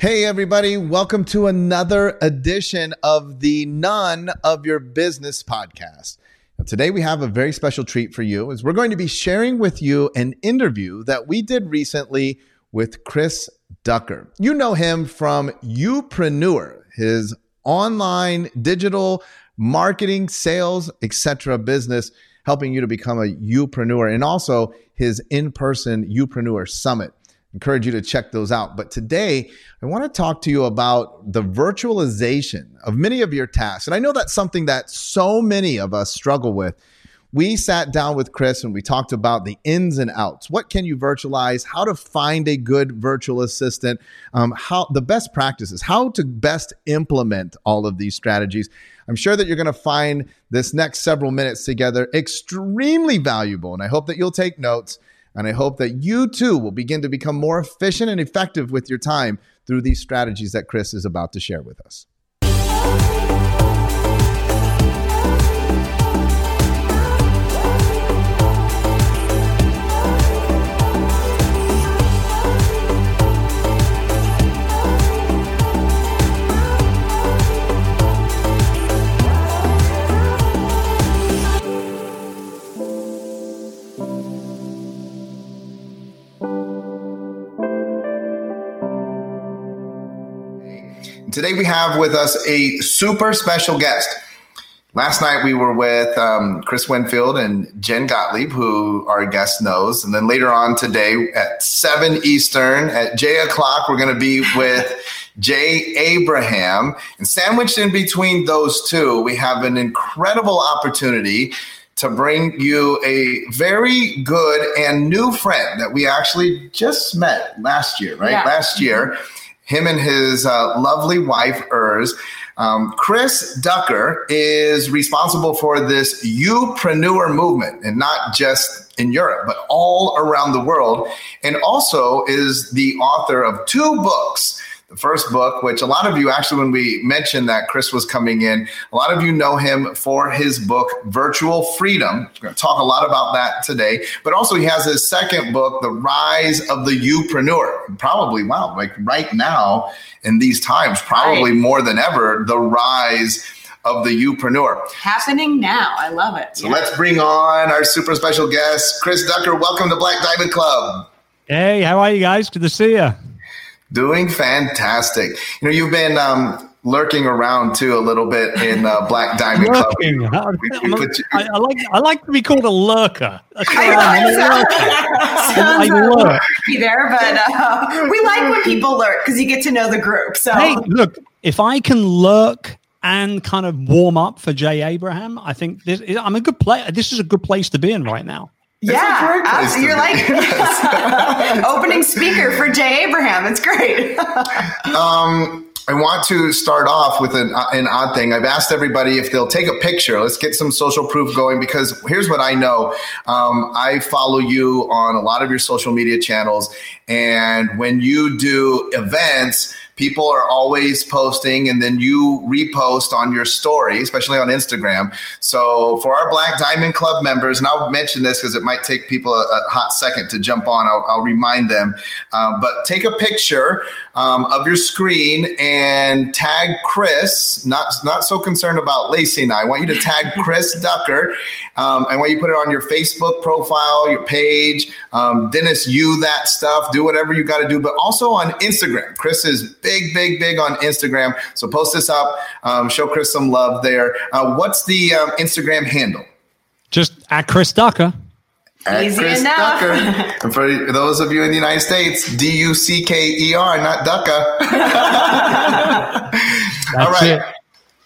Hey, everybody, welcome to another edition of the None of Your Business podcast. Now, today, we have a very special treat for you as we're going to be sharing with you an interview that we did recently with Chris Ducker. You know him from Youpreneur, his online digital marketing, sales, etc. business, helping you to become a Youpreneur, and also his in-person Youpreneur Summit encourage you to check those out. But today, I want to talk to you about the virtualization of many of your tasks. And I know that's something that so many of us struggle with. We sat down with Chris and we talked about the ins and outs. What can you virtualize? How to find a good virtual assistant? Um, how the best practices? How to best implement all of these strategies? I'm sure that you're going to find this next several minutes together extremely valuable, and I hope that you'll take notes. And I hope that you too will begin to become more efficient and effective with your time through these strategies that Chris is about to share with us. Today we have with us a super special guest. Last night we were with um, Chris Winfield and Jen Gottlieb, who our guest knows. And then later on today at 7 Eastern at J o'clock, we're going to be with Jay Abraham. And sandwiched in between those two, we have an incredible opportunity to bring you a very good and new friend that we actually just met last year, right? Yeah. Last year. Mm-hmm him and his uh, lovely wife, Urs. Um, Chris Ducker is responsible for this Youpreneur movement, and not just in Europe, but all around the world, and also is the author of two books the first book, which a lot of you actually, when we mentioned that Chris was coming in, a lot of you know him for his book, Virtual Freedom. We're going to talk a lot about that today. But also, he has his second book, The Rise of the Youpreneur. Probably, wow, like right now in these times, probably right. more than ever, the rise of the Youpreneur. Happening now. I love it. So yeah. let's bring on our super special guest, Chris Ducker. Welcome to Black Diamond Club. Hey, how are you guys? Good to see you. Doing fantastic. You know, you've been um, lurking around too a little bit in uh, Black Diamond Club. We, we you- I, I, like I like to be called a lurker. That's I, I, sounds, I lurk. there, but uh, we like when people lurk because you get to know the group. So hey, look, if I can lurk and kind of warm up for Jay Abraham, I think this, I'm a good play. This is a good place to be in right now. Yeah, you're like opening speaker for Jay Abraham. It's great. um, I want to start off with an, an odd thing. I've asked everybody if they'll take a picture. Let's get some social proof going because here's what I know. Um, I follow you on a lot of your social media channels. And when you do events, people are always posting and then you repost on your story, especially on Instagram. So for our Black Diamond Club members, and I'll mention this because it might take people a, a, hot second to jump on, I'll, I'll remind them. Um, but take a picture um, of your screen and tag Chris. Not not so concerned about Lacey and I. I want you to tag Chris Ducker. Um, I want you to put it on your Facebook profile, your page. Um, Dennis, you that stuff. Do whatever you got to do, but also on Instagram. Chris is big, big, big on Instagram. So post this up. Um, show Chris some love there. Uh, what's the um, Instagram handle? Just at Chris Ducker at Easy Chris enough. Ducker. and for those of you in the United States, D U C K E R, not Ducka. All right. It.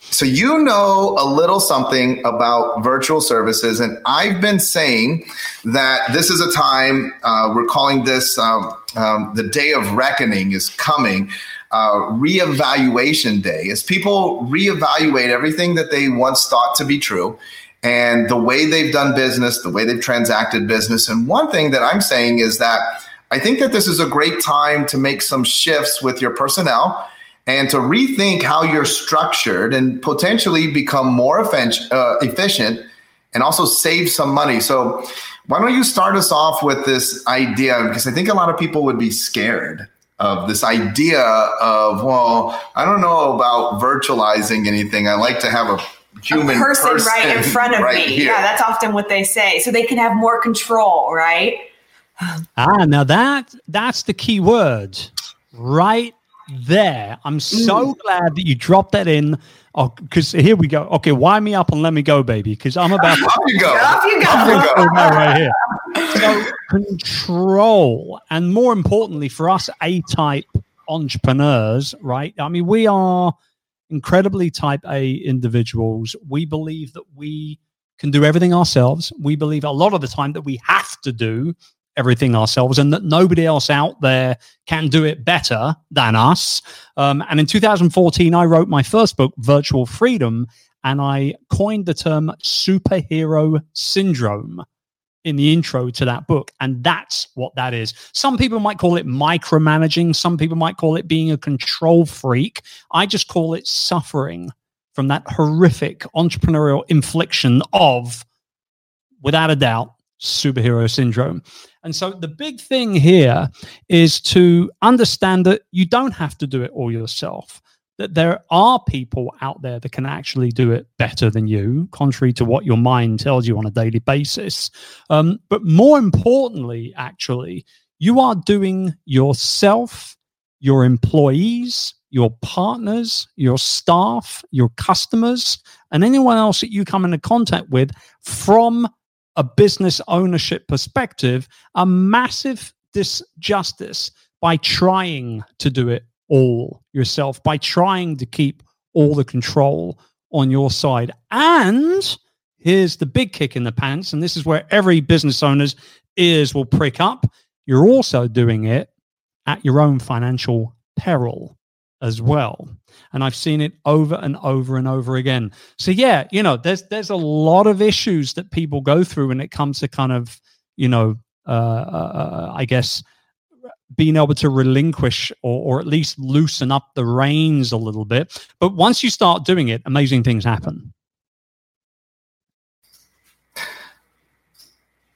So you know a little something about virtual services, and I've been saying that this is a time uh, we're calling this um, um, the day of reckoning is coming. Uh, reevaluation day as people reevaluate everything that they once thought to be true and the way they've done business, the way they've transacted business. And one thing that I'm saying is that I think that this is a great time to make some shifts with your personnel and to rethink how you're structured and potentially become more uh, efficient and also save some money. So, why don't you start us off with this idea? Because I think a lot of people would be scared of this idea of well, I don't know about virtualizing anything. I like to have a human a person, person, right in front of right me. Here. Yeah, that's often what they say. So they can have more control, right? Ah, now that that's the key word right there. I'm so mm. glad that you dropped that in. Oh, because here we go. Okay, wind me up and let me go, baby. Because I'm about to. Off you go. Off you go. Off you go. right here. So control, and more importantly, for us A-type entrepreneurs, right? I mean, we are incredibly type A individuals. We believe that we can do everything ourselves. We believe a lot of the time that we have to do everything ourselves and that nobody else out there can do it better than us. Um, and in 2014, I wrote my first book, Virtual Freedom, and I coined the term superhero syndrome in the intro to that book. And that's what that is. Some people might call it micromanaging, some people might call it being a control freak. I just call it suffering from that horrific entrepreneurial infliction of, without a doubt, superhero syndrome. And so the big thing here is to understand that you don't have to do it all yourself. That there are people out there that can actually do it better than you, contrary to what your mind tells you on a daily basis. Um, but more importantly, actually, you are doing yourself, your employees, your partners, your staff, your customers, and anyone else that you come into contact with from a business ownership perspective, a massive disjustice by trying to do it all yourself, by trying to keep all the control on your side. And here's the big kick in the pants, and this is where every business owner's ears will prick up. You're also doing it at your own financial peril as well. And i've seen it over and over and over again. So yeah you know there's there's a lot of issues that people go through when it comes to kind of you know uh, uh, uh, i guess being able to relinquish or, or at least loosen up the reins a little bit. But once you start doing it amazing things happen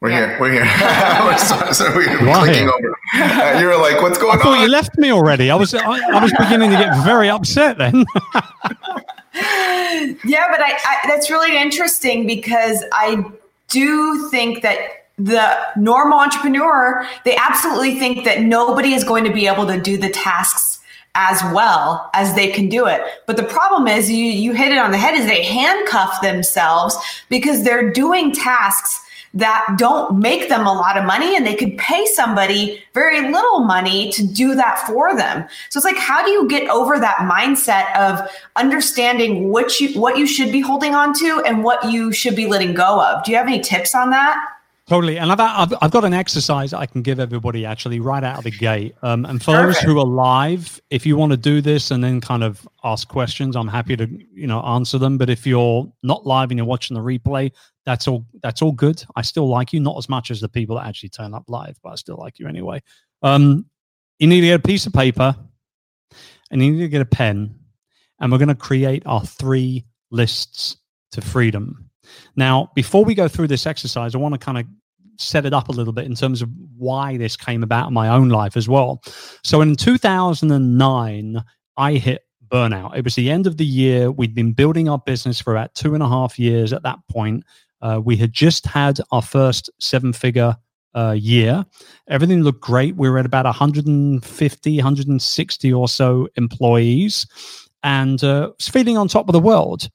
We're yeah. here. We're here. we're so, so we're, clicking over. Uh, you were like, "What's going I thought on?" You left me already. I was I, I was beginning to get very upset then. yeah, but I, I, that's really interesting because I do think that the normal entrepreneur they absolutely think that nobody is going to be able to do the tasks as well as they can do it. But the problem is you you hit it on the head is they handcuff themselves because they're doing tasks that don't make them a lot of money and they could pay somebody very little money to do that for them. So it's like, how do you get over that mindset of understanding what you, what you should be holding on to and what you should be letting go of? Do you have any tips on that? Totally. And I've, I've, I've, got an exercise I can give everybody actually right out of the gate. Um, and for Perfect. those who are live, if you want to do this and then kind of ask questions, I'm happy to, you know, answer them. But if you're not live and you're watching the replay, that's all, that's all good. I still like you, not as much as the people that actually turn up live, but I still like you anyway. Um, you need to get a piece of paper and you need to get a pen and we're going to create our three lists to freedom. Now, before we go through this exercise, I want to kind of set it up a little bit in terms of why this came about in my own life as well. So in 2009, I hit burnout. It was the end of the year. We'd been building our business for about two and a half years at that point. Uh, we had just had our first seven figure uh, year. Everything looked great. We were at about 150, 160 or so employees and uh, was feeling on top of the world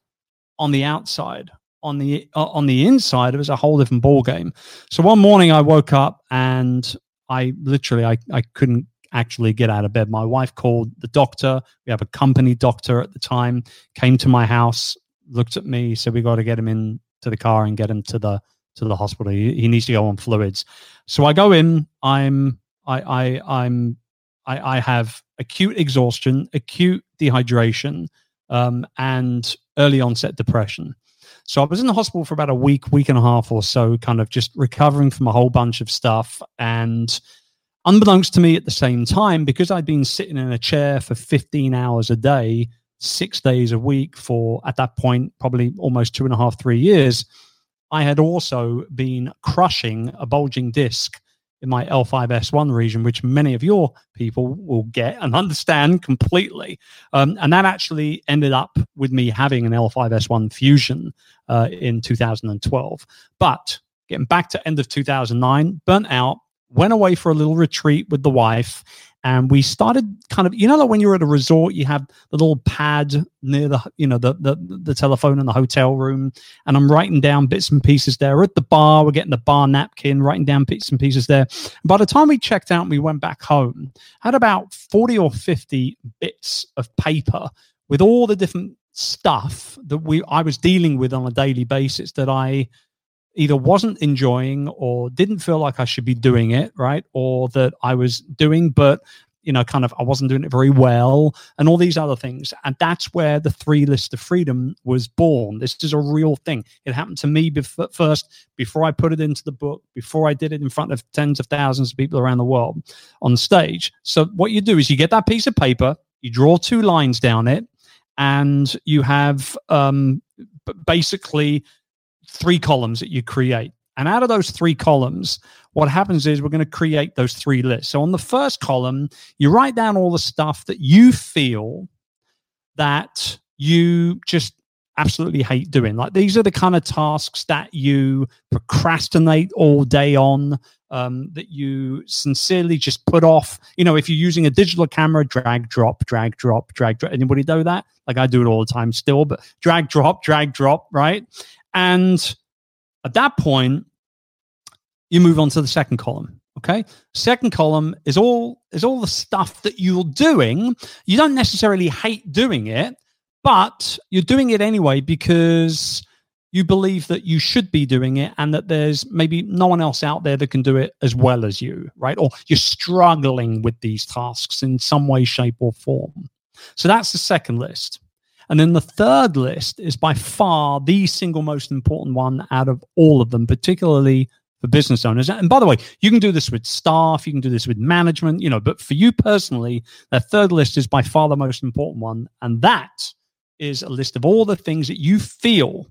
on the outside on the uh, on the inside it was a whole different ball game so one morning i woke up and i literally I, I couldn't actually get out of bed my wife called the doctor we have a company doctor at the time came to my house looked at me said we got to get him in to the car and get him to the to the hospital he, he needs to go on fluids so i go in i'm i i i'm i i have acute exhaustion acute dehydration um, and early onset depression so I was in the hospital for about a week, week and a half or so, kind of just recovering from a whole bunch of stuff. And unbeknownst to me at the same time, because I'd been sitting in a chair for 15 hours a day, six days a week for, at that point, probably almost two and a half, three years, I had also been crushing a bulging disc in my L5S1 region, which many of your people will get and understand completely. Um, and that actually ended up with me having an L5S1 fusion uh, in 2012. But getting back to end of 2009, burnt out, went away for a little retreat with the wife and we started kind of you know like when you're at a resort you have the little pad near the you know the, the the telephone in the hotel room and i'm writing down bits and pieces there. We're at the bar we're getting the bar napkin writing down bits and pieces there. By the time we checked out and we went back home I had about 40 or 50 bits of paper with all the different stuff that we i was dealing with on a daily basis that i either wasn't enjoying or didn't feel like I should be doing it, right? Or that I was doing, but you know, kind of I wasn't doing it very well, and all these other things. And that's where the three list of freedom was born. This is a real thing. It happened to me before, first, before I put it into the book, before I did it in front of tens of thousands of people around the world on stage. So what you do is you get that piece of paper, you draw two lines down it, and you have um, basically three columns that you create. And out of those three columns, what happens is we're going to create those three lists. So on the first column, you write down all the stuff that you feel that you just absolutely hate doing. Like these are the kind of tasks that you procrastinate all day on, um, that you sincerely just put off. You know, if you're using a digital camera, drag, drop, drag, drop, drag, drop. Anybody do that? Like I do it all the time still, but drag, drop, drag, drop, right? And at that point, you move on to the second column. Okay. Second column is all is all the stuff that you're doing. You don't necessarily hate doing it, but you're doing it anyway because you believe that you should be doing it and that there's maybe no one else out there that can do it as well as you, right? Or you're struggling with these tasks in some way, shape, or form. So that's the second list. And then the third list is by far the single most important one out of all of them, particularly for business owners. And by the way, you can do this with staff, you can do this with management, you know, but for you personally, the third list is by far the most important one. And that is a list of all the things that you feel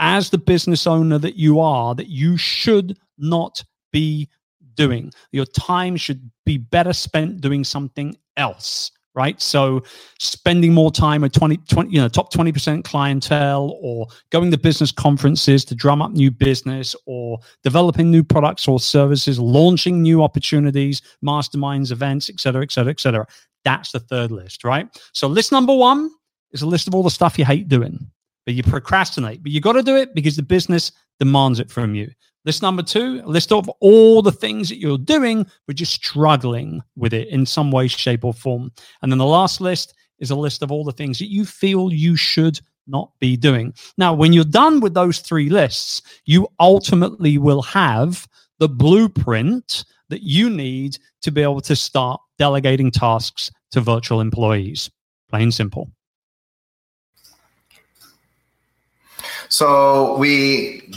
as the business owner that you are that you should not be doing. Your time should be better spent doing something else right? So spending more time with 20, 20, you know, top 20% clientele or going to business conferences to drum up new business or developing new products or services, launching new opportunities, masterminds, events, et cetera, et cetera, et cetera. That's the third list, right? So list number one is a list of all the stuff you hate doing, but you procrastinate, but you got to do it because the business demands it from you. List number two, list of all the things that you're doing, but you're struggling with it in some way, shape, or form. And then the last list is a list of all the things that you feel you should not be doing. Now, when you're done with those three lists, you ultimately will have the blueprint that you need to be able to start delegating tasks to virtual employees. Plain simple. So we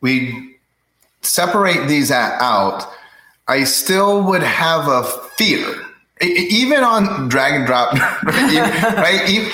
we separate these out, I still would have a fear, even on drag and drop, right?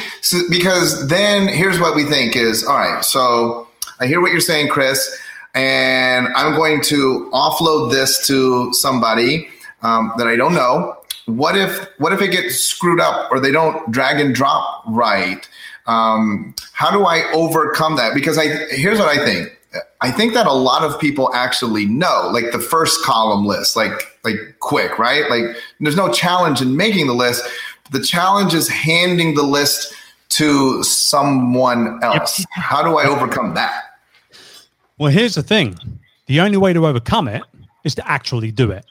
Because then here's what we think is all right. So I hear what you're saying, Chris, and I'm going to offload this to somebody um, that I don't know. What if what if it gets screwed up or they don't drag and drop right? Um, how do I overcome that? Because I here's what I think I think that a lot of people actually know, like the first column list, like like quick, right? Like there's no challenge in making the list. The challenge is handing the list to someone else. Yep. How do I overcome that? Well, here's the thing. The only way to overcome it is to actually do it.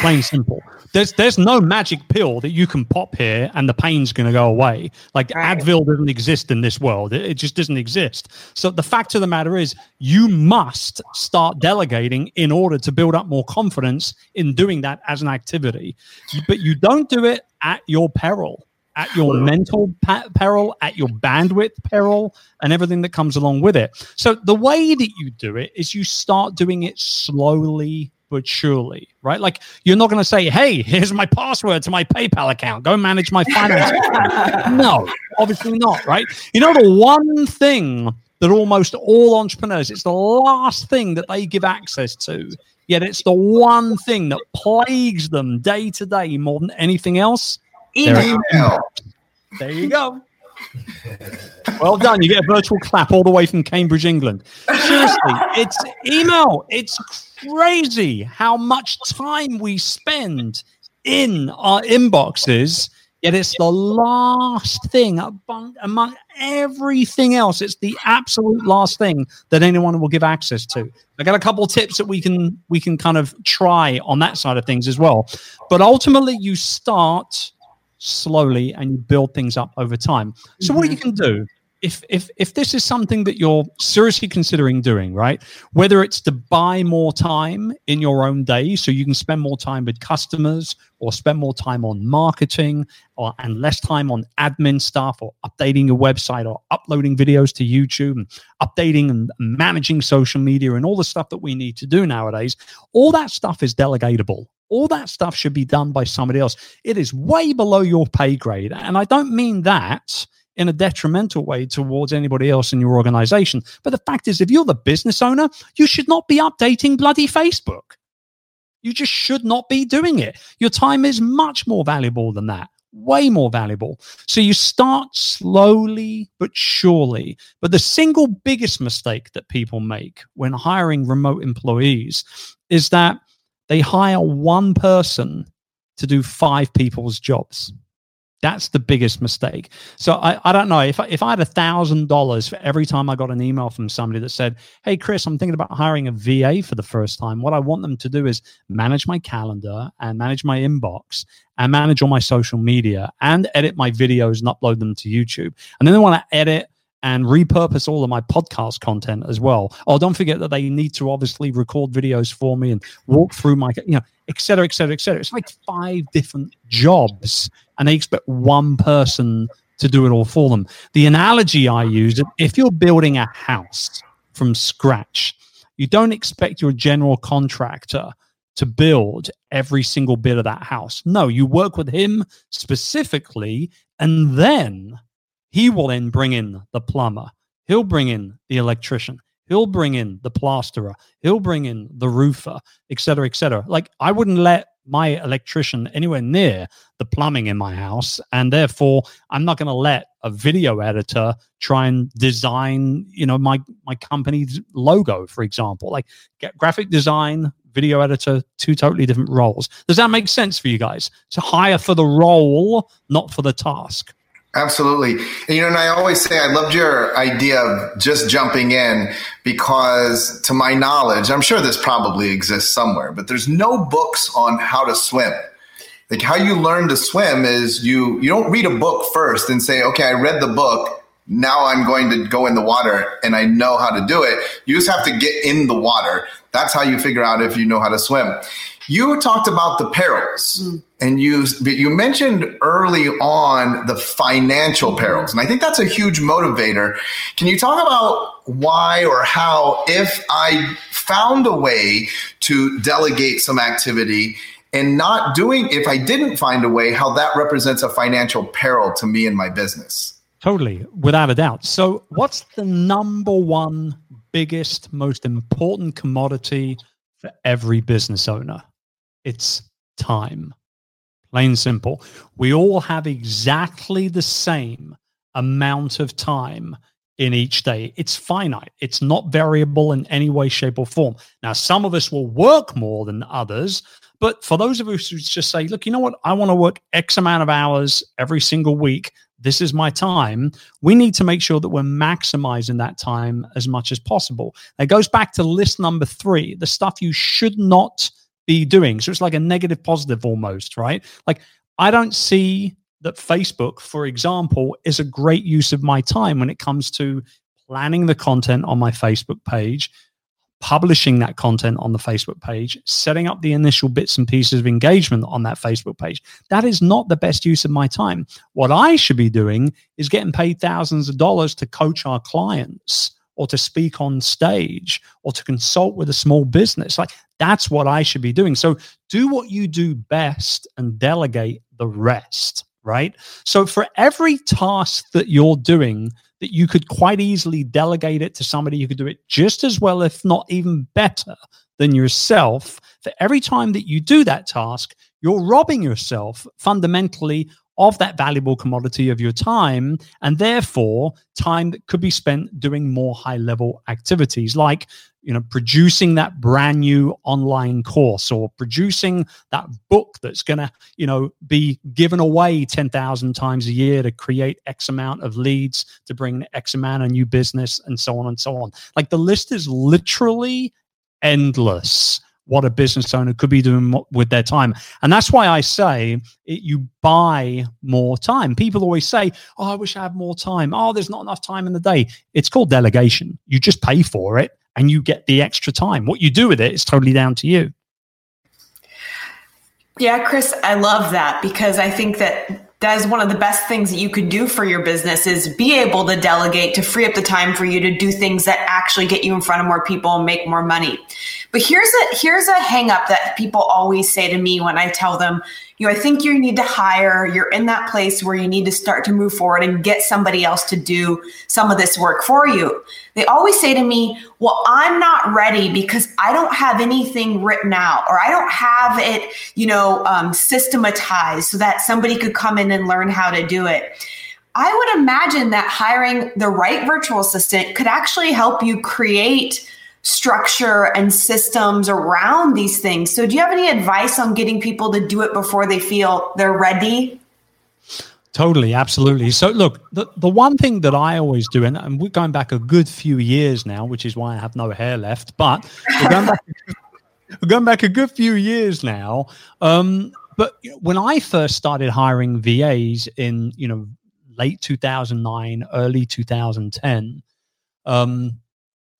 Plain simple. There's there's no magic pill that you can pop here and the pain's going to go away. Like right. Advil doesn't exist in this world. It, it just doesn't exist. So the fact of the matter is, you must start delegating in order to build up more confidence in doing that as an activity. But you don't do it at your peril at your mental pa- peril, at your bandwidth peril, and everything that comes along with it. So the way that you do it is you start doing it slowly but surely, right? Like you're not going to say, "Hey, here's my password to my PayPal account. Go manage my finances." no, obviously not, right? You know the one thing that almost all entrepreneurs, it's the last thing that they give access to Yet it's the one thing that plagues them day to day more than anything else. Email. There you go. Well done. You get a virtual clap all the way from Cambridge, England. Seriously, it's email. It's crazy how much time we spend in our inboxes Yet it's the last thing among, among everything else. It's the absolute last thing that anyone will give access to. I got a couple tips that we can we can kind of try on that side of things as well. But ultimately, you start slowly and you build things up over time. So mm-hmm. what you can do if if if this is something that you're seriously considering doing right whether it's to buy more time in your own day so you can spend more time with customers or spend more time on marketing or and less time on admin stuff or updating your website or uploading videos to YouTube and updating and managing social media and all the stuff that we need to do nowadays all that stuff is delegatable all that stuff should be done by somebody else it is way below your pay grade and i don't mean that in a detrimental way towards anybody else in your organization. But the fact is, if you're the business owner, you should not be updating bloody Facebook. You just should not be doing it. Your time is much more valuable than that, way more valuable. So you start slowly but surely. But the single biggest mistake that people make when hiring remote employees is that they hire one person to do five people's jobs. That's the biggest mistake. So I, I don't know if I, if I had a thousand dollars for every time I got an email from somebody that said, "Hey Chris, I'm thinking about hiring a VA for the first time." What I want them to do is manage my calendar and manage my inbox and manage all my social media and edit my videos and upload them to YouTube. And then they want to edit and repurpose all of my podcast content as well. Oh, don't forget that they need to obviously record videos for me and walk through my, you know, et cetera, et cetera, et cetera. It's like five different jobs, and they expect one person to do it all for them. The analogy I use if you're building a house from scratch, you don't expect your general contractor to build every single bit of that house. No, you work with him specifically, and then he will then bring in the plumber. He'll bring in the electrician. He'll bring in the plasterer. He'll bring in the roofer, et cetera, et cetera. Like I wouldn't let my electrician anywhere near the plumbing in my house. And therefore, I'm not going to let a video editor try and design, you know, my, my company's logo, for example. Like graphic design, video editor, two totally different roles. Does that make sense for you guys? To hire for the role, not for the task. Absolutely. And, you know, and I always say I loved your idea of just jumping in because, to my knowledge, I'm sure this probably exists somewhere, but there's no books on how to swim. Like how you learn to swim is you you don't read a book first and say, okay, I read the book. Now I'm going to go in the water and I know how to do it. You just have to get in the water. That's how you figure out if you know how to swim. You talked about the perils, mm. and you you mentioned early on the financial perils, and I think that's a huge motivator. Can you talk about why or how, if I found a way to delegate some activity and not doing, if I didn't find a way, how that represents a financial peril to me and my business? Totally, without a doubt. So, what's the number one biggest, most important commodity for every business owner? It's time. Plain simple. We all have exactly the same amount of time in each day. It's finite. It's not variable in any way, shape, or form. Now, some of us will work more than others, but for those of us who just say, look, you know what? I want to work X amount of hours every single week. This is my time. We need to make sure that we're maximizing that time as much as possible. It goes back to list number three the stuff you should not be doing. So it's like a negative positive almost, right? Like I don't see that Facebook, for example, is a great use of my time when it comes to planning the content on my Facebook page, publishing that content on the Facebook page, setting up the initial bits and pieces of engagement on that Facebook page. That is not the best use of my time. What I should be doing is getting paid thousands of dollars to coach our clients or to speak on stage or to consult with a small business. Like that's what I should be doing. So do what you do best and delegate the rest, right? So for every task that you're doing, that you could quite easily delegate it to somebody who could do it just as well, if not even better than yourself, for every time that you do that task, you're robbing yourself fundamentally of that valuable commodity of your time and therefore time that could be spent doing more high level activities like you know producing that brand new online course or producing that book that's going to you know be given away 10,000 times a year to create x amount of leads to bring x amount of new business and so on and so on. Like the list is literally endless what a business owner could be doing with their time. And that's why I say it, you buy more time. People always say, Oh, I wish I had more time. Oh, there's not enough time in the day. It's called delegation. You just pay for it and you get the extra time. What you do with it is totally down to you. Yeah, Chris, I love that because I think that that is one of the best things that you could do for your business is be able to delegate to free up the time for you to do things that actually get you in front of more people and make more money. But here's a here's a hang up that people always say to me when I tell them, you know, I think you need to hire, you're in that place where you need to start to move forward and get somebody else to do some of this work for you. They always say to me, Well, I'm not ready because I don't have anything written out or I don't have it, you know, um, systematized so that somebody could come in and learn how to do it. I would imagine that hiring the right virtual assistant could actually help you create structure and systems around these things. So, do you have any advice on getting people to do it before they feel they're ready? Totally, absolutely. So, look, the, the one thing that I always do, and, and we're going back a good few years now, which is why I have no hair left, but we're going back, we're going back a good few years now. Um, but when I first started hiring VAs in, you know, late 2009, early 2010, um,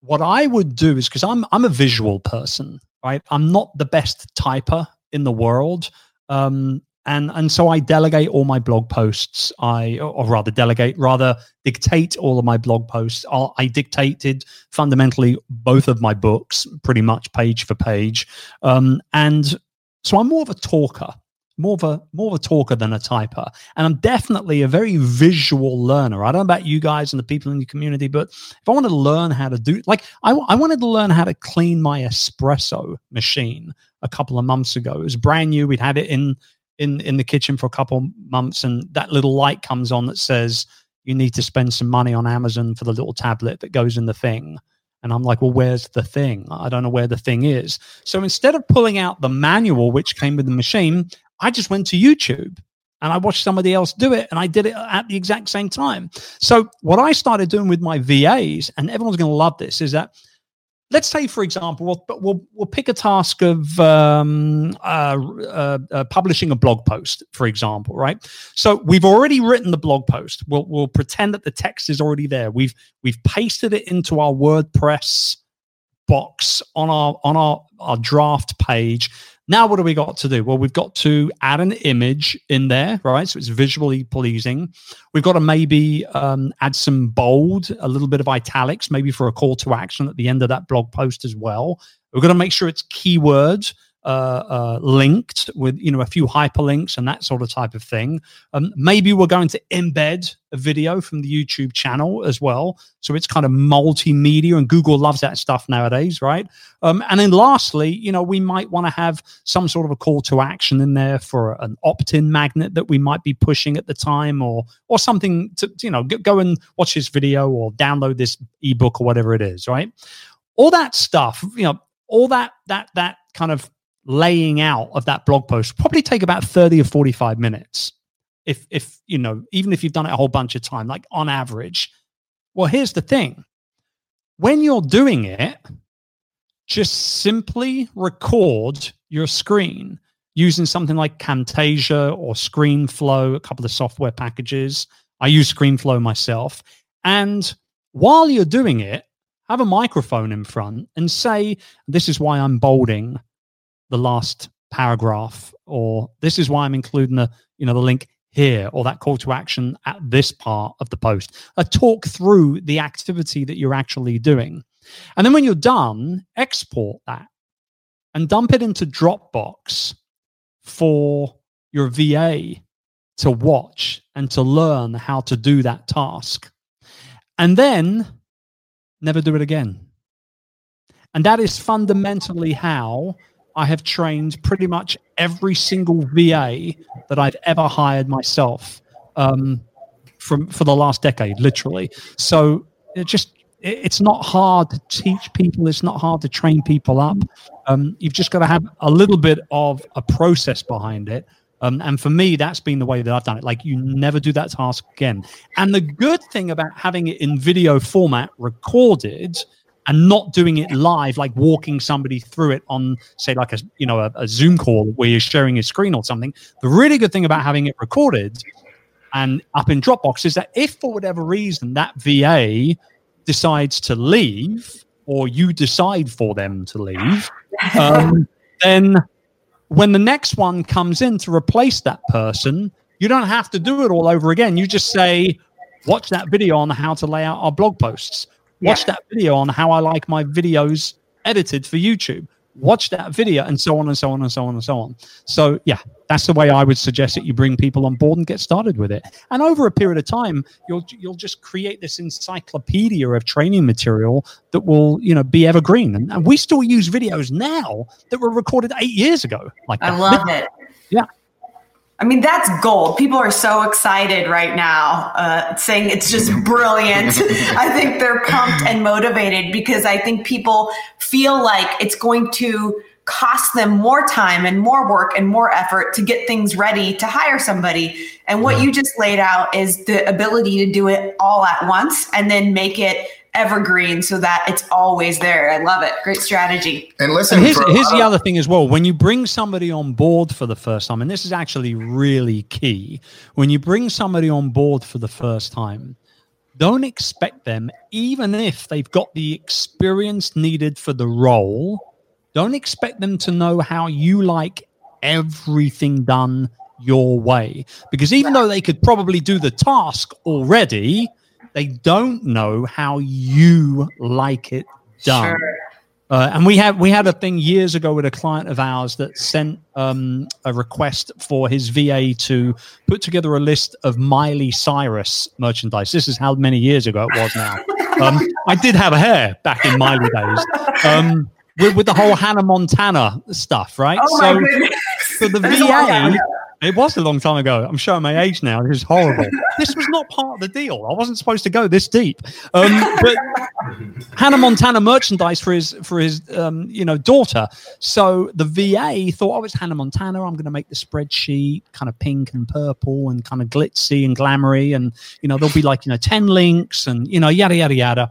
what I would do is because I'm I'm a visual person, right? I'm not the best typer in the world. Um, and and so I delegate all my blog posts. I or rather delegate, rather dictate all of my blog posts. I dictated fundamentally both of my books, pretty much page for page. Um, and so I'm more of a talker more of a more of a talker than a typer. And i'm definitely a very visual learner. I don't know about you guys and the people in your community but if i wanted to learn how to do like I, I wanted to learn how to clean my espresso machine a couple of months ago. It was brand new. We'd had it in in in the kitchen for a couple months and that little light comes on that says you need to spend some money on amazon for the little tablet that goes in the thing. And I'm like, well, where's the thing? I don't know where the thing is. So instead of pulling out the manual, which came with the machine, I just went to YouTube and I watched somebody else do it and I did it at the exact same time. So, what I started doing with my VAs, and everyone's going to love this, is that let's say, for example, we'll, we'll, we'll pick a task of um, uh, uh, uh, publishing a blog post, for example, right? So we've already written the blog post. We'll, we'll pretend that the text is already there. We've we've pasted it into our WordPress box on our on our, our draft page now, what do we got to do? Well, we've got to add an image in there, right? So it's visually pleasing. We've got to maybe um, add some bold, a little bit of italics, maybe for a call to action at the end of that blog post as well. We've got to make sure it's keywords uh, uh, linked with you know a few hyperlinks and that sort of type of thing. Um, maybe we're going to embed a video from the YouTube channel as well, so it's kind of multimedia, and Google loves that stuff nowadays, right? Um, and then lastly, you know, we might want to have some sort of a call to action in there for an opt-in magnet that we might be pushing at the time, or or something to you know go and watch this video or download this ebook or whatever it is, right? All that stuff, you know, all that that that kind of laying out of that blog post probably take about 30 or 45 minutes. If if you know even if you've done it a whole bunch of time like on average. Well here's the thing. When you're doing it just simply record your screen using something like camtasia or screenflow a couple of software packages. I use screenflow myself. And while you're doing it have a microphone in front and say this is why i'm bolding the last paragraph or this is why i'm including the you know the link here or that call to action at this part of the post. A talk through the activity that you're actually doing. And then when you're done export that and dump it into dropbox for your va to watch and to learn how to do that task. And then never do it again. And that is fundamentally how I have trained pretty much every single VA that I've ever hired myself um, from for the last decade, literally. So it just it's not hard to teach people. It's not hard to train people up. Um, you've just got to have a little bit of a process behind it. Um, and for me, that's been the way that I've done it. Like you never do that task again. And the good thing about having it in video format recorded and not doing it live, like walking somebody through it on, say, like a you know a, a Zoom call where you're sharing your screen or something. The really good thing about having it recorded and up in Dropbox is that if for whatever reason that VA decides to leave or you decide for them to leave, um, then when the next one comes in to replace that person, you don't have to do it all over again. You just say, watch that video on how to lay out our blog posts. Watch yeah. that video on how I like my videos edited for YouTube watch that video and so on and so on and so on and so on. So yeah, that's the way I would suggest that you bring people on board and get started with it. And over a period of time, you'll you'll just create this encyclopedia of training material that will you know be evergreen. And, and we still use videos now that were recorded eight years ago. Like that. I love it. Yeah. I mean, that's gold. People are so excited right now, uh, saying it's just brilliant. I think they're pumped and motivated because I think people feel like it's going to cost them more time and more work and more effort to get things ready to hire somebody. And what you just laid out is the ability to do it all at once and then make it evergreen so that it's always there. I love it. Great strategy. And listen, and here's, here's the other thing as well. When you bring somebody on board for the first time, and this is actually really key, when you bring somebody on board for the first time, don't expect them, even if they've got the experience needed for the role, don't expect them to know how you like everything done your way. Because even though they could probably do the task already, they don't know how you like it done. Sure. Uh, and we had we had a thing years ago with a client of ours that sent um, a request for his VA to put together a list of Miley Cyrus merchandise. This is how many years ago it was now. Um, I did have a hair back in Miley days. Um, with, with, the whole Hannah Montana stuff, right? Oh so, so the VA it was a long time ago. I'm showing my age now. This is horrible. this was not part of the deal. I wasn't supposed to go this deep. Um, but Hannah Montana merchandise for his for his um, you know daughter. So the VA thought, oh, it's Hannah Montana. I'm going to make the spreadsheet kind of pink and purple and kind of glitzy and glamoury, and you know there'll be like you know ten links and you know yada yada yada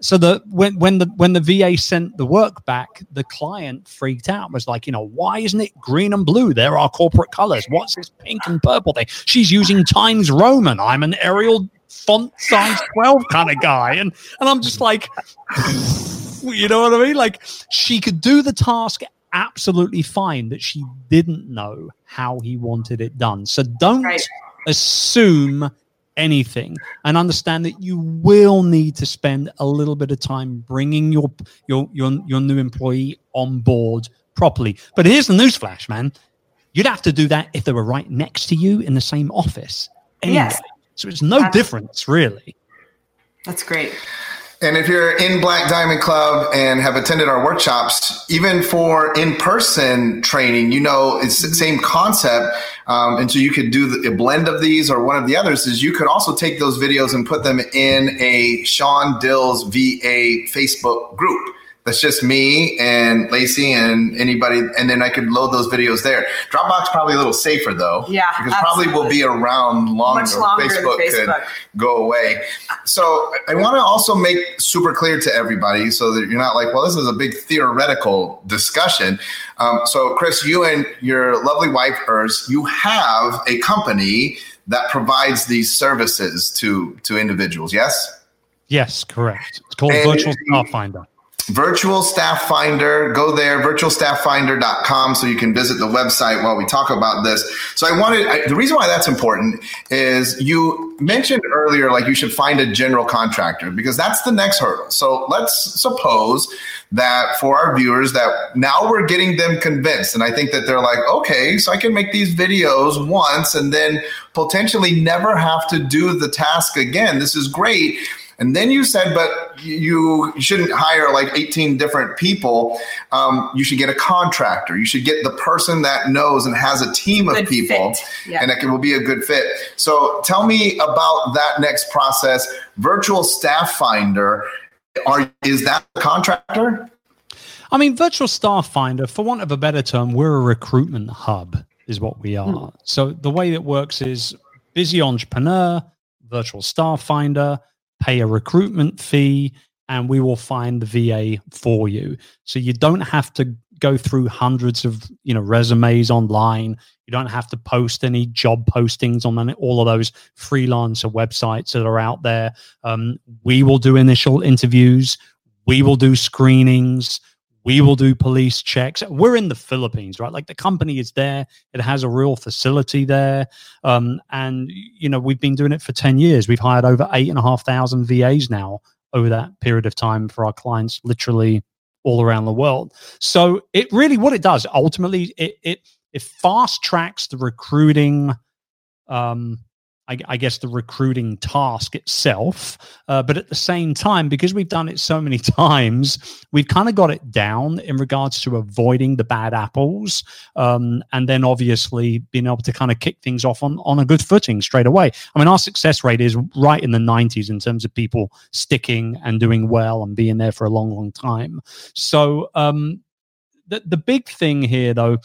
so the when when the when the VA sent the work back, the client freaked out. Was like, you know, why isn't it green and blue? There are corporate colors. What's this pink and purple thing? She's using Times Roman. I'm an Arial font size 12 kind of guy. And and I'm just like, you know what I mean? Like she could do the task absolutely fine that she didn't know how he wanted it done. So don't right. assume anything and understand that you will need to spend a little bit of time bringing your your your, your new employee on board properly. But here's the newsflash man. You'd have to do that if they were right next to you in the same office. Anyway. yes so it's no difference really. That's great and if you're in Black Diamond Club and have attended our workshops, even for in-person training, you know it's the same concept. Um, and so you could do the, a blend of these or one of the others. Is you could also take those videos and put them in a Sean Dills VA Facebook group that's just me and Lacey and anybody, and then I could load those videos there. Dropbox probably a little safer though, yeah, because absolutely. probably will be around longer. Much longer Facebook, Facebook could go away. So I want to also make super clear to everybody so that you're not like, well, this is a big theoretical discussion. Um, so Chris, you and your lovely wife Urs, you have a company that provides these services to to individuals. Yes. Yes, correct. It's called and Virtual Staff Finder virtual staff finder. Go there virtualstafffinder.com so you can visit the website while we talk about this. So i wanted I, the reason why that's important is you mentioned earlier like you should find a general contractor because that's the next hurdle. So let's suppose that for our viewers that now we're getting them convinced and i think that they're like okay so i can make these videos once and then potentially never have to do the task again. This is great And then you said, but you shouldn't hire like 18 different people. Um, you should get a contractor. You should get the person that knows and has a team of people, yeah. and it will be a good fit. So tell me about that next process. Virtual Staff Finder. Are is that a contractor? I mean, Virtual Staff Finder, for want of a better term, we're a recruitment hub, is what we are. Mm. So the way it works is busy entrepreneur, Virtual Staff Finder, pay a recruitment fee, and we will find the VA for you. So you don't have to go through hundreds of you know resumes online. You don't have to post any job postings on all of those freelancer websites that are out there. Um, we will do initial interviews. We will do screenings. We will do police checks. We're in the Philippines, right? Like the company is there. It has a real facility there. Um, and, you know, we've been doing it for 10 years. We've hired over eight and a half thousand VAs now over that period of time for our clients, literally all around the world. So it really, what it does ultimately, it, it, it fast tracks the recruiting um, I, I, guess the recruiting task itself. Uh, but at the same time, because we've done it so many times, we've kind of got it down in regards to avoiding the bad apples, um, and then obviously being able to kind of kick things off on on a good footing straight away. I mean, our success rate is right in the 90s in terms of people sticking and doing well and being there for a long, long time. So. Um, the, the big thing here, though,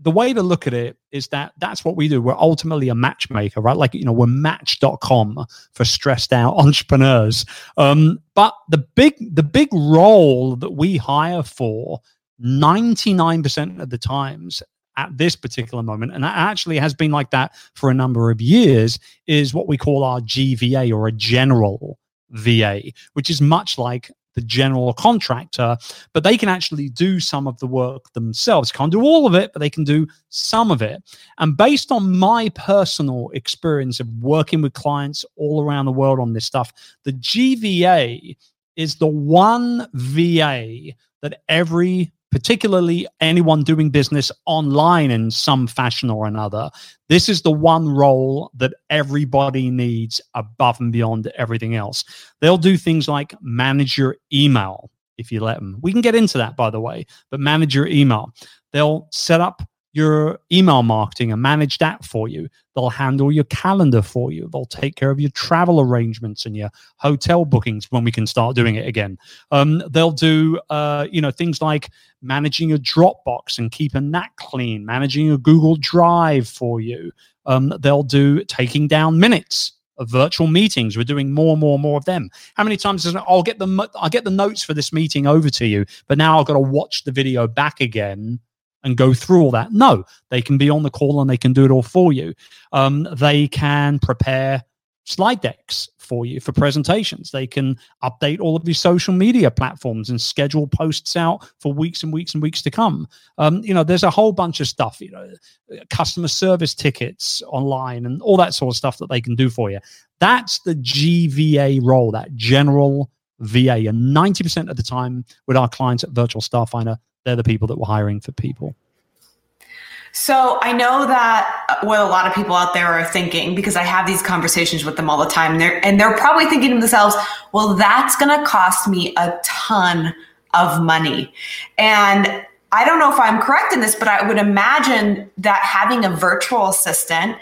the way to look at it is that that's what we do. We're ultimately a matchmaker, right? Like, you know, we're match.com for stressed out entrepreneurs. Um, but the big, the big role that we hire for 99% of the times at this particular moment, and that actually has been like that for a number of years, is what we call our GVA or a general VA, which is much like the general contractor, but they can actually do some of the work themselves. Can't do all of it, but they can do some of it. And based on my personal experience of working with clients all around the world on this stuff, the GVA is the one VA that every particularly anyone doing business online in some fashion or another. This is the one role that everybody needs above and beyond everything else. They'll do things like manage your email if you let them. We can get into that, by the way, but manage your email. They'll set up your email marketing and manage that for you. They'll handle your calendar for you. They'll take care of your travel arrangements and your hotel bookings when we can start doing it again. Um, they'll do, uh, you know, things like managing your Dropbox and keeping that clean, managing your Google Drive for you. Um, they'll do taking down minutes of virtual meetings. We're doing more and more and more of them. How many times does I'll get the I'll get the notes for this meeting over to you, but now I've got to watch the video back again and go through all that. No, they can be on the call and they can do it all for you. Um, they can prepare slide decks for you for presentations. They can update all of your social media platforms and schedule posts out for weeks and weeks and weeks to come. Um, you know, there's a whole bunch of stuff, you know, customer service tickets online and all that sort of stuff that they can do for you. That's the GVA role, that general VA. And 90% of the time with our clients at Virtual Staff Finder, they're the people that we're hiring for people. So I know that what a lot of people out there are thinking because I have these conversations with them all the time and they're and they're probably thinking to themselves, well, that's gonna cost me a ton of money. And I don't know if I'm correct in this, but I would imagine that having a virtual assistant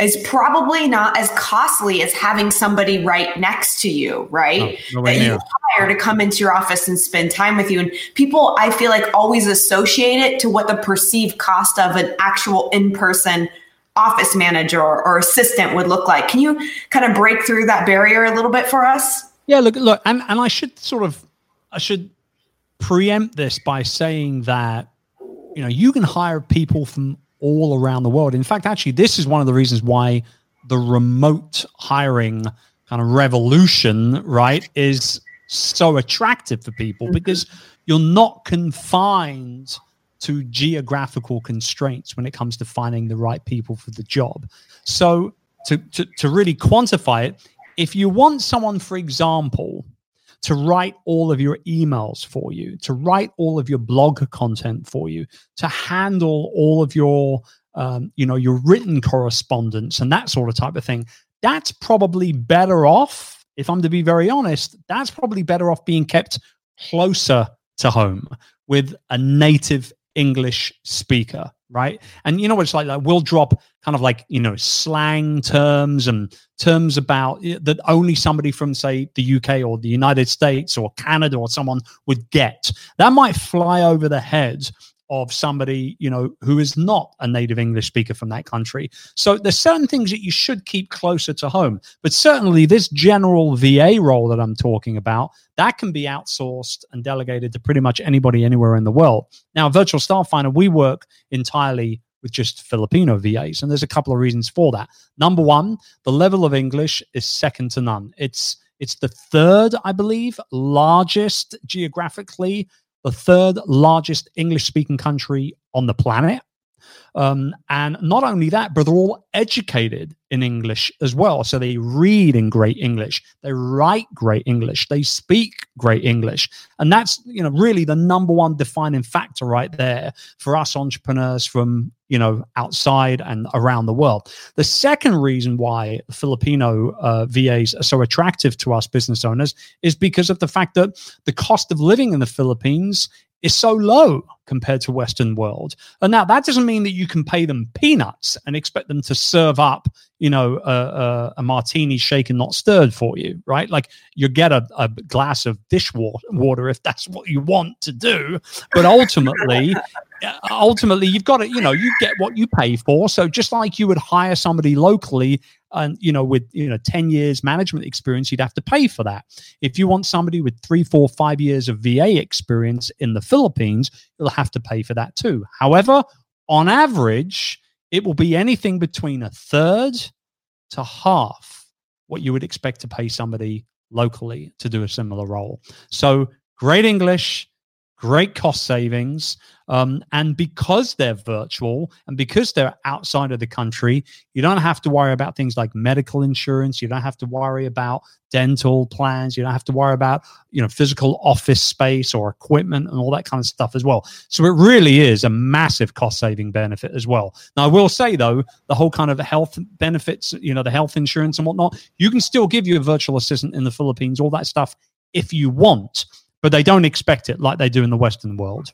is probably not as costly as having somebody right next to you, right? No, that you hire to come into your office and spend time with you. And people, I feel like, always associate it to what the perceived cost of an actual in person office manager or, or, assistant would look like. Can you kind of break through that barrier a little bit for us? Yeah, look, look, and, and I should sort of, I should preempt this by saying that, you know, you can hire people from all around the world. In fact, actually, this is one of the reasons why the remote hiring kind of revolution, right, is so attractive for people mm-hmm. because you're not confined to geographical constraints when it comes to finding the right people for the job. So, to, to, to really quantify it, if you want someone, for example, to write all of your emails for you, to write all of your blog content for you, to handle all of your um, you know your written correspondence and that sort of type of thing. That's probably better off if I'm to be very honest, that's probably better off being kept closer to home with a native English speaker, right? And you know what it's like? Like we'll drop kind of like you know slang terms and terms about eh, that only somebody from say the UK or the United States or Canada or someone would get. That might fly over the head of somebody you know who is not a native english speaker from that country. So there's certain things that you should keep closer to home. But certainly this general va role that i'm talking about that can be outsourced and delegated to pretty much anybody anywhere in the world. Now virtual staff finder we work entirely with just filipino vas and there's a couple of reasons for that. Number one the level of english is second to none. It's it's the third i believe largest geographically the third largest English speaking country on the planet. Um, and not only that, but they're all educated in English as well. So they read in great English, they write great English, they speak great English. And that's, you know, really the number one defining factor right there for us entrepreneurs from, you know, outside and around the world. The second reason why Filipino uh, VAs are so attractive to us business owners is because of the fact that the cost of living in the Philippines is so low compared to western world. And now that doesn't mean that you can pay them peanuts and expect them to serve up you know a, martini shaken not stirred for you right? Like you get a, a glass of dishwater water if that's what you want to do. But ultimately Uh, ultimately you've got to you know you get what you pay for. So just like you would hire somebody locally and you know with you know 10 years management experience you'd have to pay for that. If you want somebody with three four five years of va experience in the philippines you'll have to pay for that too. However on average it will be anything between a third to half what you would expect to pay somebody locally to do a similar role. So great english great cost savings. Um, and because they're virtual and because they're outside of the country, you don't have to worry about things like medical insurance. You don't have to worry about dental plans. You don't have to worry about, you know, physical office space or equipment and all that kind of stuff as well. So it really is a massive cost saving benefit as well. Now, I will say though, the whole kind of health benefits, you know, the health insurance and whatnot, you can still give you a virtual assistant in the Philippines, all that stuff if you want but they don't expect it like they do in the Western world.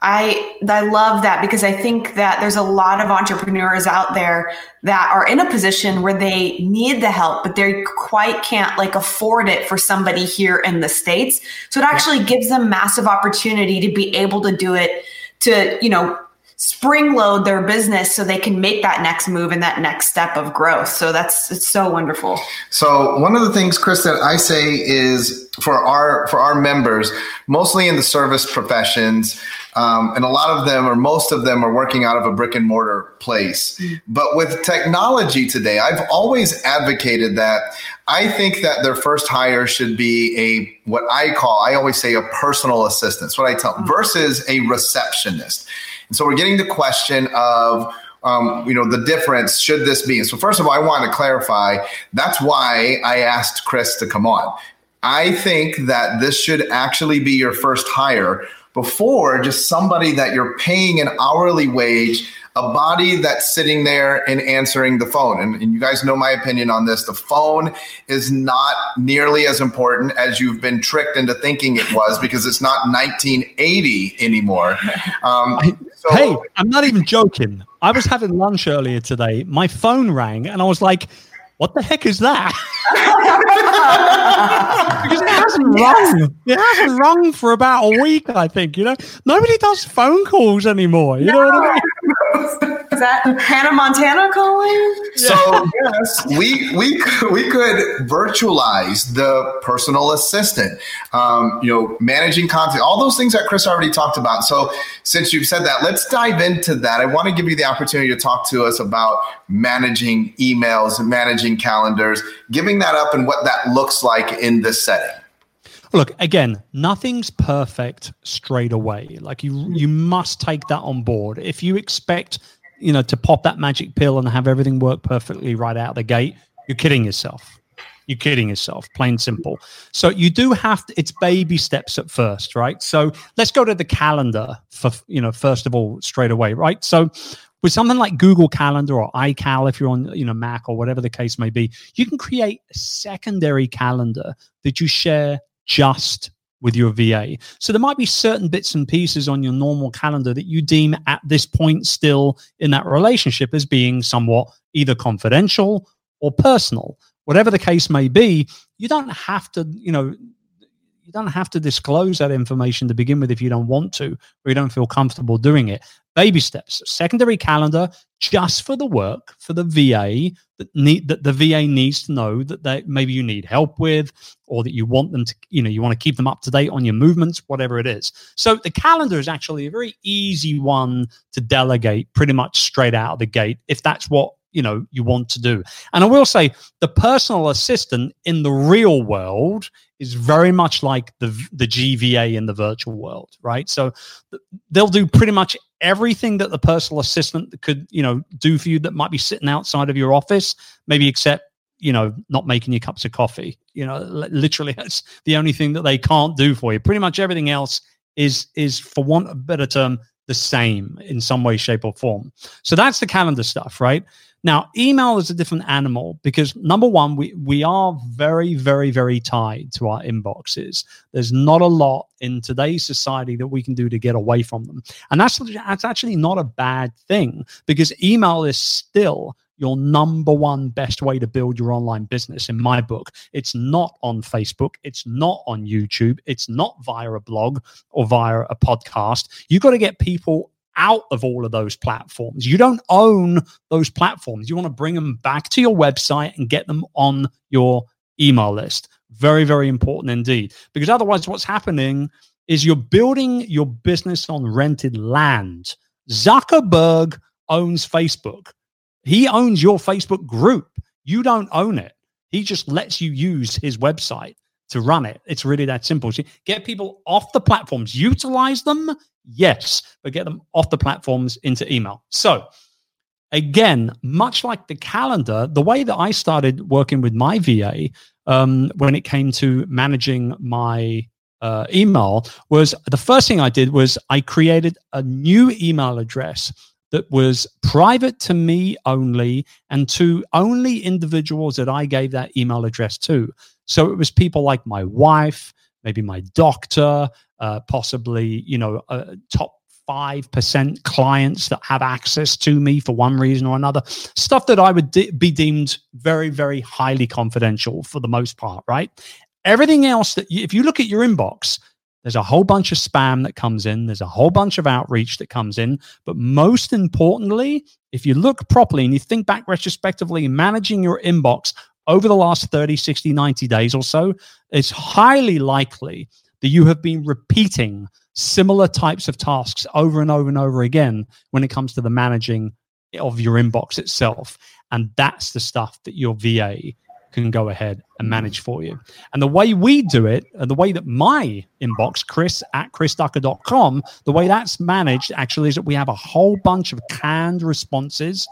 I I love that because I think that there's a lot of entrepreneurs out there that are in a position where they need the help, but they quite can't like afford it for somebody here in the states. So it actually gives them massive opportunity to be able to do it to you know spring load their business so they can make that next move and that next step of growth. So that's it's so wonderful. So one of the things, Chris, that I say is for our for our members, mostly in the service professions, um, and a lot of them or most of them are working out of a brick and mortar place. Mm-hmm. But with technology today, I've always advocated that I think that their first hire should be a what I call I always say a personal assistant. what I tell mm-hmm. versus a receptionist. And so we're getting the question of, um, you know, the difference should this be? So first of all, I want to clarify. That's why I asked Chris to come on. I think that this should actually be your first hire before just somebody that you're paying an hourly wage a body that's sitting there and answering the phone. And, and, you guys know my opinion on this. The phone is not nearly as important as you've been tricked into thinking it was because it's not 1980 anymore. Um, so- hey, I'm not even joking. I was having lunch earlier today. My phone rang and I was like, what the heck is that? because it hasn't yes. rung. It hasn't rung for about a week, I think. You know, nobody does phone calls anymore. You no. know what I mean? Is that Hannah Montana calling? So yes, we we we could virtualize the personal assistant. Um, you know, managing content, all those things that Chris already talked about. So since you've said that, let's dive into that. I want to give you the opportunity to talk to us about managing emails managing calendars, giving that up and what that looks like in this setting. Look, again, nothing's perfect straight away. Like you you must take that on board. If you expect, you know, to pop that magic pill and have everything work perfectly right out the gate, you're kidding yourself. You're kidding yourself, plain simple. So you do have to, it's baby steps at first, right? So let's go to the calendar for, you know, first of all, straight away, right? So with something like Google Calendar or iCal, if you're on you know Mac or whatever the case may be, you can create a secondary calendar that you share just with your VA. So there might be certain bits and pieces on your normal calendar that you deem at this point still in that relationship as being somewhat either confidential or personal. Whatever the case may be, you don't have to, you know, you don't have to disclose that information to begin with if you don't want to or you don't feel comfortable doing it. Baby steps, secondary calendar just for the work for the VA that need that the VA needs to know that they maybe you need help with or that you want them to, you know, you want to keep them up to date on your movements, whatever it is. So the calendar is actually a very easy one to delegate pretty much straight out of the gate if that's what you know you want to do. And i will say the personal assistant in the real world is very much like the the gva in the virtual world right? So they'll do pretty much everything that the personal assistant could you know do for you that might be sitting outside of your office maybe except you know not making you cups of coffee. You know literally that's the only thing that they can't do for you. Pretty much everything else is is for want of a better term the same in some way shape or form. So that's the calendar stuff right now, email is a different animal because number one, we, we are very, very, very tied to our inboxes. There's not a lot in today's society that we can do to get away from them. And that's, that's actually not a bad thing because email is still your number one best way to build your online business in my book. It's not on Facebook, it's not on YouTube, it's not via a blog or via a podcast. You've got to get people out of all of those platforms. You don't own those platforms. You want to bring them back to your website and get them on your email list. Very, very important indeed. Because otherwise, what's happening is you're building your business on rented land. Zuckerberg owns Facebook, he owns your Facebook group. You don't own it. He just lets you use his website to run it. It's really that simple. So get people off the platforms, utilize them, yes, but get them off the platforms into email. So, again, much like the calendar, the way that I started working with my VA um, when it came to managing my uh, email was the first thing I did was I created a new email address that was private to me only and to only individuals that I gave that email address to. So it was people like my wife, maybe my doctor, uh, possibly, you know, uh, top 5% clients that have access to me for one reason or another. Stuff that I would de- be deemed very, very highly confidential for the most part, right? Everything else that, you, if you look at your inbox, there's a whole bunch of spam that comes in. There's a whole bunch of outreach that comes in. But most importantly, if you look properly and you think back retrospectively, managing your inbox over the last 30, 60, 90 days or so, it's highly likely that you have been repeating similar types of tasks over and over and over again when it comes to the managing of your inbox itself. And that's the stuff that your VA can go ahead and hmm. manage for you. And the way we do it, and the way that my inbox, chris at chrisducker.com, the way that's managed actually is that we have a whole bunch of canned responses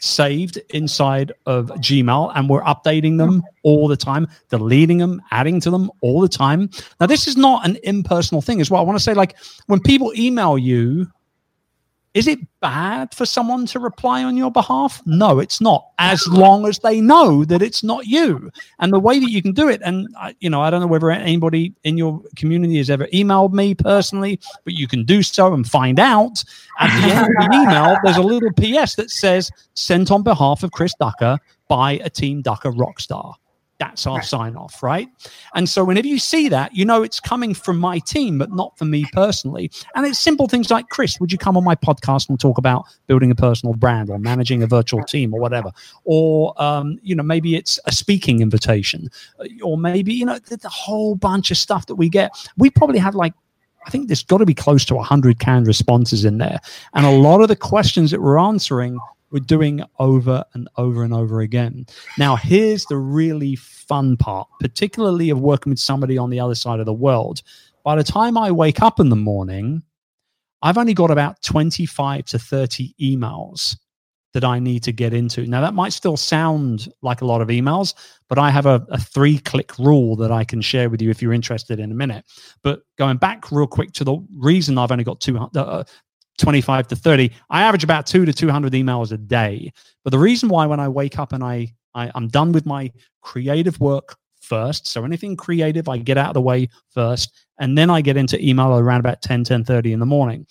saved inside of Gmail and we're updating them all the time, deleting them, adding to them all the time. Now, this is not an impersonal thing as well. I want to say, like, when people email you, is it bad for someone to reply on your behalf? No, it's not, as long as they know that it's not you. And the way that you can do it, and you know, I don't know whether anybody in your community has ever emailed me personally, but you can do so and find out. At the end of the email, there's a little PS that says, sent on behalf of Chris Ducker by a Team Ducker Rockstar. That's our right. sign off, right? And so whenever you see that, you know it's coming from my team, but not from me personally. And it's simple things like, Chris, would you come on my podcast and talk about building a personal brand or managing a virtual team or whatever? Or, um, you know, maybe it's a speaking invitation, uh, or maybe, you know, the, the whole bunch of stuff that we get. We probably have like I think there's got to be close to 100 canned responses in there. And a lot of the questions that we're answering we're doing over and over and over again. Now, here's the really fun part, particularly of working with somebody on the other side of the world. By the time I wake up in the morning, I've only got about 25 to 30 emails that I need to get into. Now, that might still sound like a lot of emails, but I have a, a three click rule that I can share with you if you're interested in a minute. But going back real quick to the reason I've only got two, uh, 25 to 30. I average about two to 200 emails a day. But the reason why when I wake up and I, I I'm done with my creative work first. So anything creative, I get out of the way first. And then I get into email around about 10, 10 30 in the morning.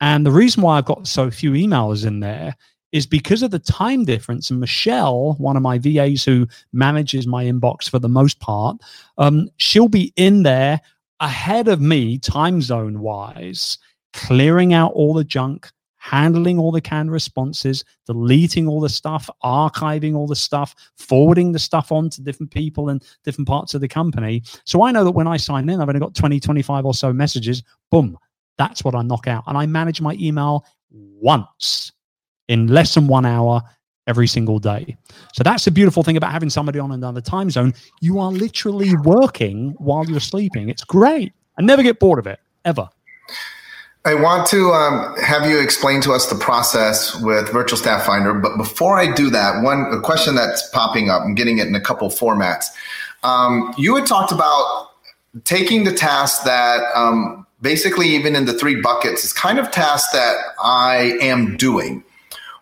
And the reason why I've got so few emails in there is because of the time difference. And Michelle, one of my VAs who manages my inbox for the most part, um, she'll be in there ahead of me, time zone wise, clearing out all the junk, handling all the canned responses, deleting all the stuff, archiving all the stuff, forwarding the stuff on to different people and different parts of the company. So I know that when I sign in, I've only got 20, 25 or so messages. Boom, that's what I knock out. And I manage my email once in less than one hour every single day. So that's the beautiful thing about having somebody on another time zone. You are literally working while you're sleeping. It's great. I never get bored of it, ever. I want to um, have you explain to us the process with Virtual Staff Finder. But before I do that, one a question that's popping up, I'm getting it in a couple formats. Um, you had talked about taking the task that um, basically, even in the three buckets, is kind of tasks that I am doing.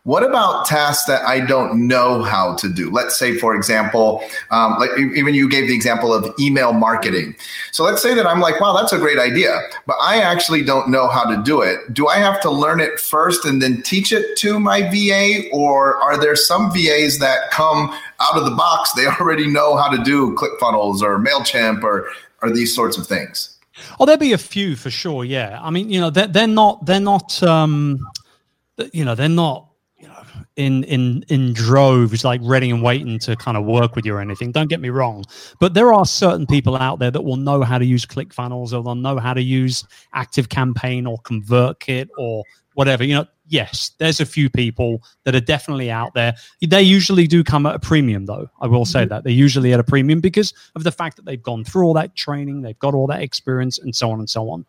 What about tasks that I don't know how to do? Let's say, for example, um, like even you gave the example of email marketing. So let's say that I'm like, wow, that's a great idea, but I actually don't know how to do it. Do I have to learn it first and then teach it to my VA? Or are there some VAs that come out of the box? They already know how to do ClickFunnels or MailChimp or, or these sorts of things? Oh, there'll be a few for sure. Yeah. I mean, you know, they're, they're not, they're not, um, you know, they're not in in in droves, like ready and waiting to kind of work with you or anything. Don't get me wrong, but there are certain people out there that will know how to use ClickFunnels or they'll know how to use Active Campaign or ConvertKit or whatever. You know, yes, there's a few people that are definitely out there. They usually do come at a premium, though. I will say mm-hmm. that they're usually at a premium because of the fact that they've gone through all that training, they've got all that experience, and so on and so on.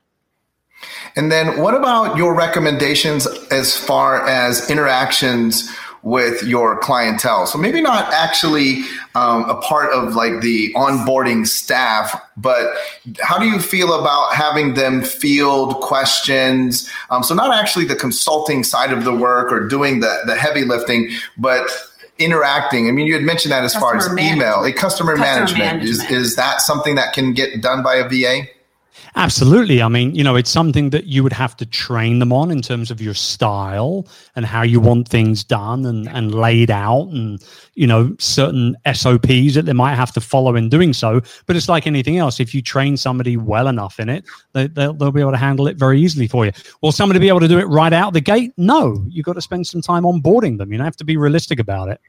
And then what about your recommendations as far as interactions with your clientele? So maybe not actually um, a part of like the onboarding staff, but how do you feel about having them field questions? Um, so not actually the consulting side of the work or doing the, the heavy lifting, but interacting. I mean, you had mentioned that as customer far as email, a customer, customer management. management. Is, is that something that can get done by a VA? Absolutely. I mean, you know, it's something that you would have to train them on in terms of your style and how you want things done and, and laid out and, you know, certain SOPs that they might have to follow in doing so. But it's like anything else. If you train somebody well enough in it, they, they'll, they'll be able to handle it very easily for you. Will somebody be able to do it right out the gate? No. You've got to spend some time onboarding them. You have to be realistic about it.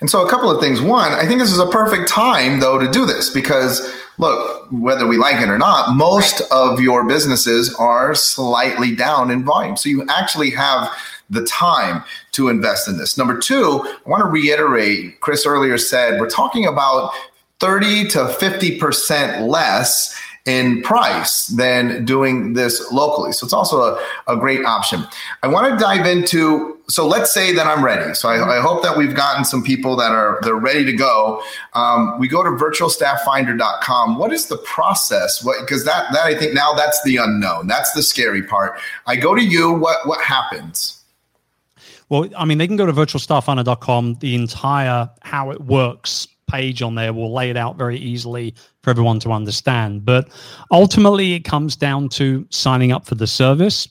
And so, a couple of things. One, I think this is a perfect time, though, to do this because, look, whether we like it or not, most of your businesses are slightly down in volume. So, you actually have the time to invest in this. Number two, I want to reiterate Chris earlier said we're talking about 30 to 50% less in price than doing this locally. So it's also a, a great option. I want to dive into, so let's say that I'm ready. So I, I hope that we've gotten some people that are, they're ready to go. Um, we go to virtualstafffinder.com. What is the process? What, because that, that I think now that's the unknown. That's the scary part. I go to you, what, what happens? Well, I mean, they can go to virtualstafffinder.com. The entire how it works page on there will lay it out very easily for everyone to understand. But ultimately, it comes down to signing up for the service,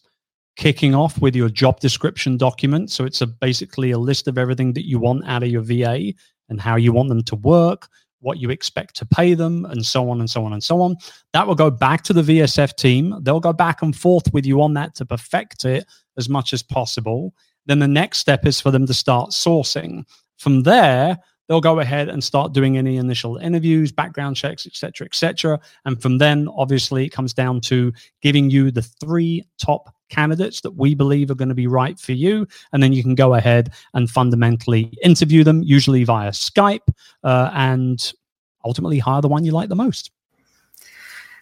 kicking off with your job description document. So it's a, basically a list of everything that you want out of your VA and how you want them to work, what you expect to pay them, and so on and so on and so on. That will go back to the VSF team. They'll go back and forth with you on that to perfect it as much as possible. Then the next step is for them to start sourcing. From there, they'll go ahead and start doing any initial interviews, background checks, etc., etc. And from then, obviously, it comes down to giving you the three top candidates that we believe are going to be right for you. And then you can go ahead and fundamentally interview them, usually via Skype, uh, and ultimately hire the one you like the most.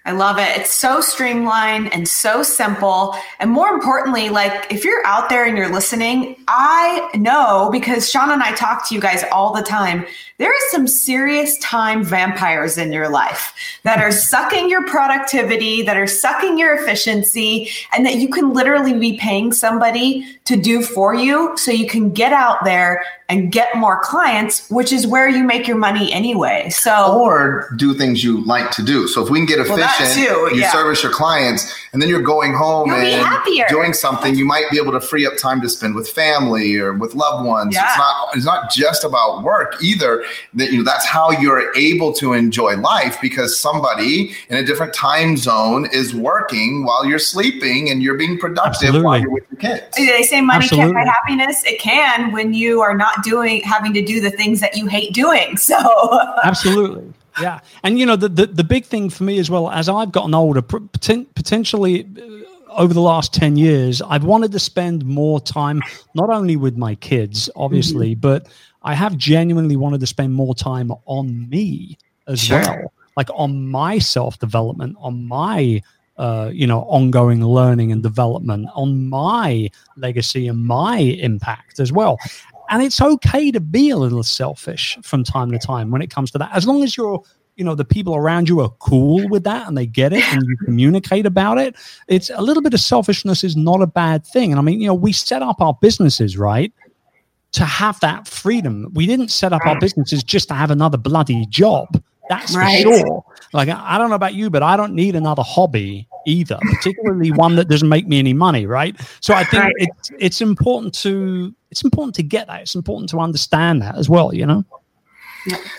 I love it. It's so streamlined and so simple. And more importantly, like if you're out there and you're listening, I know because Sean and I talk to you guys all the time. There is some serious time vampires in your life that are sucking your productivity, that are sucking your efficiency, and that you can literally be paying somebody to do for you so you can get out there and get more clients, which is where you make your money anyway. So, or do things you like to do. So, if we can get efficient, well, too, you service your clients, and then you're going home You'll and doing something, you might be able to free up time to spend with family or with loved ones. Yeah. It's not it's not just about work either. That you know that's how you're able to enjoy life because somebody in a different time zone is working while you're sleeping and you're being productive Absolutely. while you're with your kids. They say money Absolutely. can't buy happiness. It can when you are not doing having to do the things that you hate doing. So absolutely. Yeah. And you know, the, the, the big thing for me as well, as I've gotten older, potentially uh, over the last 10 years, I've wanted to spend more time, not only with my kids, obviously, mm-hmm. but I have genuinely wanted to spend more time on me as sure. well, like on my self development, on my uh, you know, ongoing learning and development on my legacy and my impact as well. And it's okay to be a little selfish from time to time when it comes to that, as long as you're you know the people around you are cool with that and they get it and you communicate about it it's a little bit of selfishness is not a bad thing. And i mean you know we set up our businesses right to have that freedom. We didn't set up our businesses just to have another bloody job that's right. for sure. Like I don't know about you but i don't need another hobby either particularly one that doesn't make me any money right so i think right. it's it's important to it's important to get that it's important to understand that as well you know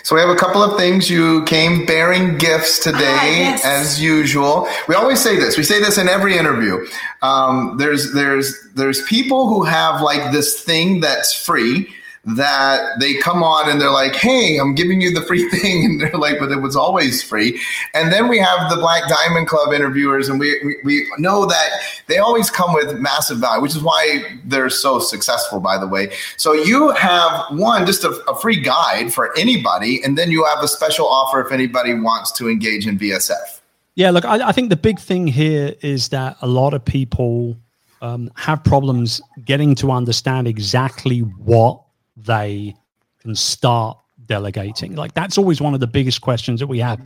so we have a couple of things. You came bearing gifts today, ah, yes. as usual. We always say this. We say this in every interview. Um, there's there's there's people who have like this thing that's free that they come on and they're like, "Hey, I'm giving you the free thing," and they're like, "But it was always free." And then we have the Black Diamond Club interviewers, and we we, we know that they always come with massive value, which is why they're so successful. By the way, so you have one just a, a free guide for anybody, and then you have a special offer if anybody wants to engage in VSF. Yeah, look, I, I think the big thing here is that a lot of people um, have problems getting to understand exactly what they can start delegating? Like that's always one of the biggest questions that we have.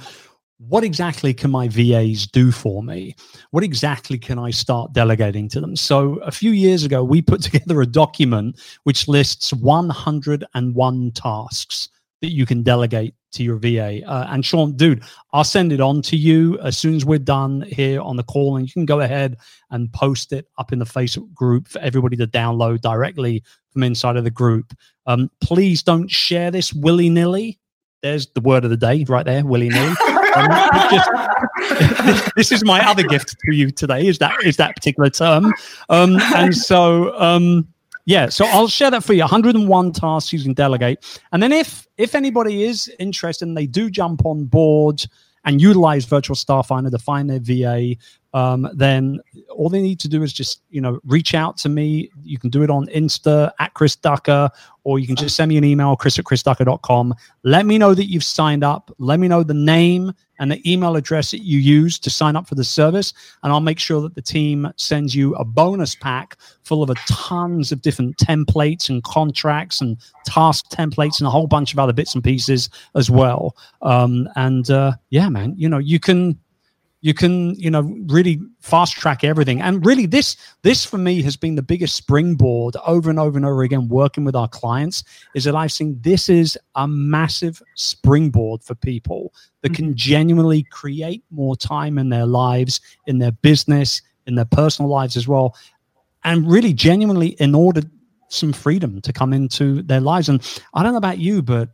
What exactly can my VAs do for me? What exactly can I start delegating to them? So, a few years ago, we put together a document which lists 101 tasks that you can delegate to your VA. Uh, and Sean, dude, I'll send it on to you as soon as we're done here on the call, and you can go ahead and post it up in the Facebook group for everybody to download directly from inside of the group. Um, please don't share this willy nilly. There's the word of the day right there, willy nilly. Um, this, this, is my other gift to you today. Is that is that particular term? Um, and so um, yeah, so I'll share that for you. 101 tasks you can delegate, and then if if anybody is interested and they do jump on board and utilize Virtual Staff Finder to find their VA, um, then all they need to do is just you know reach out to me. You can do it on Insta at Chris Ducker, or you can just send me an email, chris at chrisducker.com. Let me know that you've signed up. Let me know the name and the email address that you use to sign up for the service, and I'll make sure that the team sends you a bonus pack full of a tons of different templates and contracts and task templates and a whole bunch of other bits and pieces as well. Um, and uh, yeah, man, you know you can you can you know really fast track everything and really this this for me has been the biggest springboard over and over and over again working with our clients is that i've seen this is a massive springboard for people that can mm-hmm. genuinely create more time in their lives in their business in their personal lives as well and really genuinely in order some freedom to come into their lives and i don't know about you but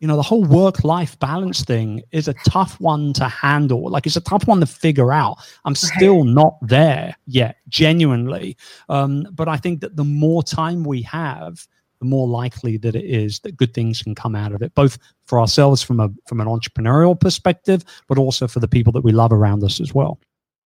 you know the whole work life balance thing is a tough one to handle. Like it's a tough one to figure out. I'm still not there yet genuinely. Um, but i think that the more time we have the more likely that it is that good things can come out of it both for ourselves from a from an entrepreneurial perspective but also for the people that we love around us as well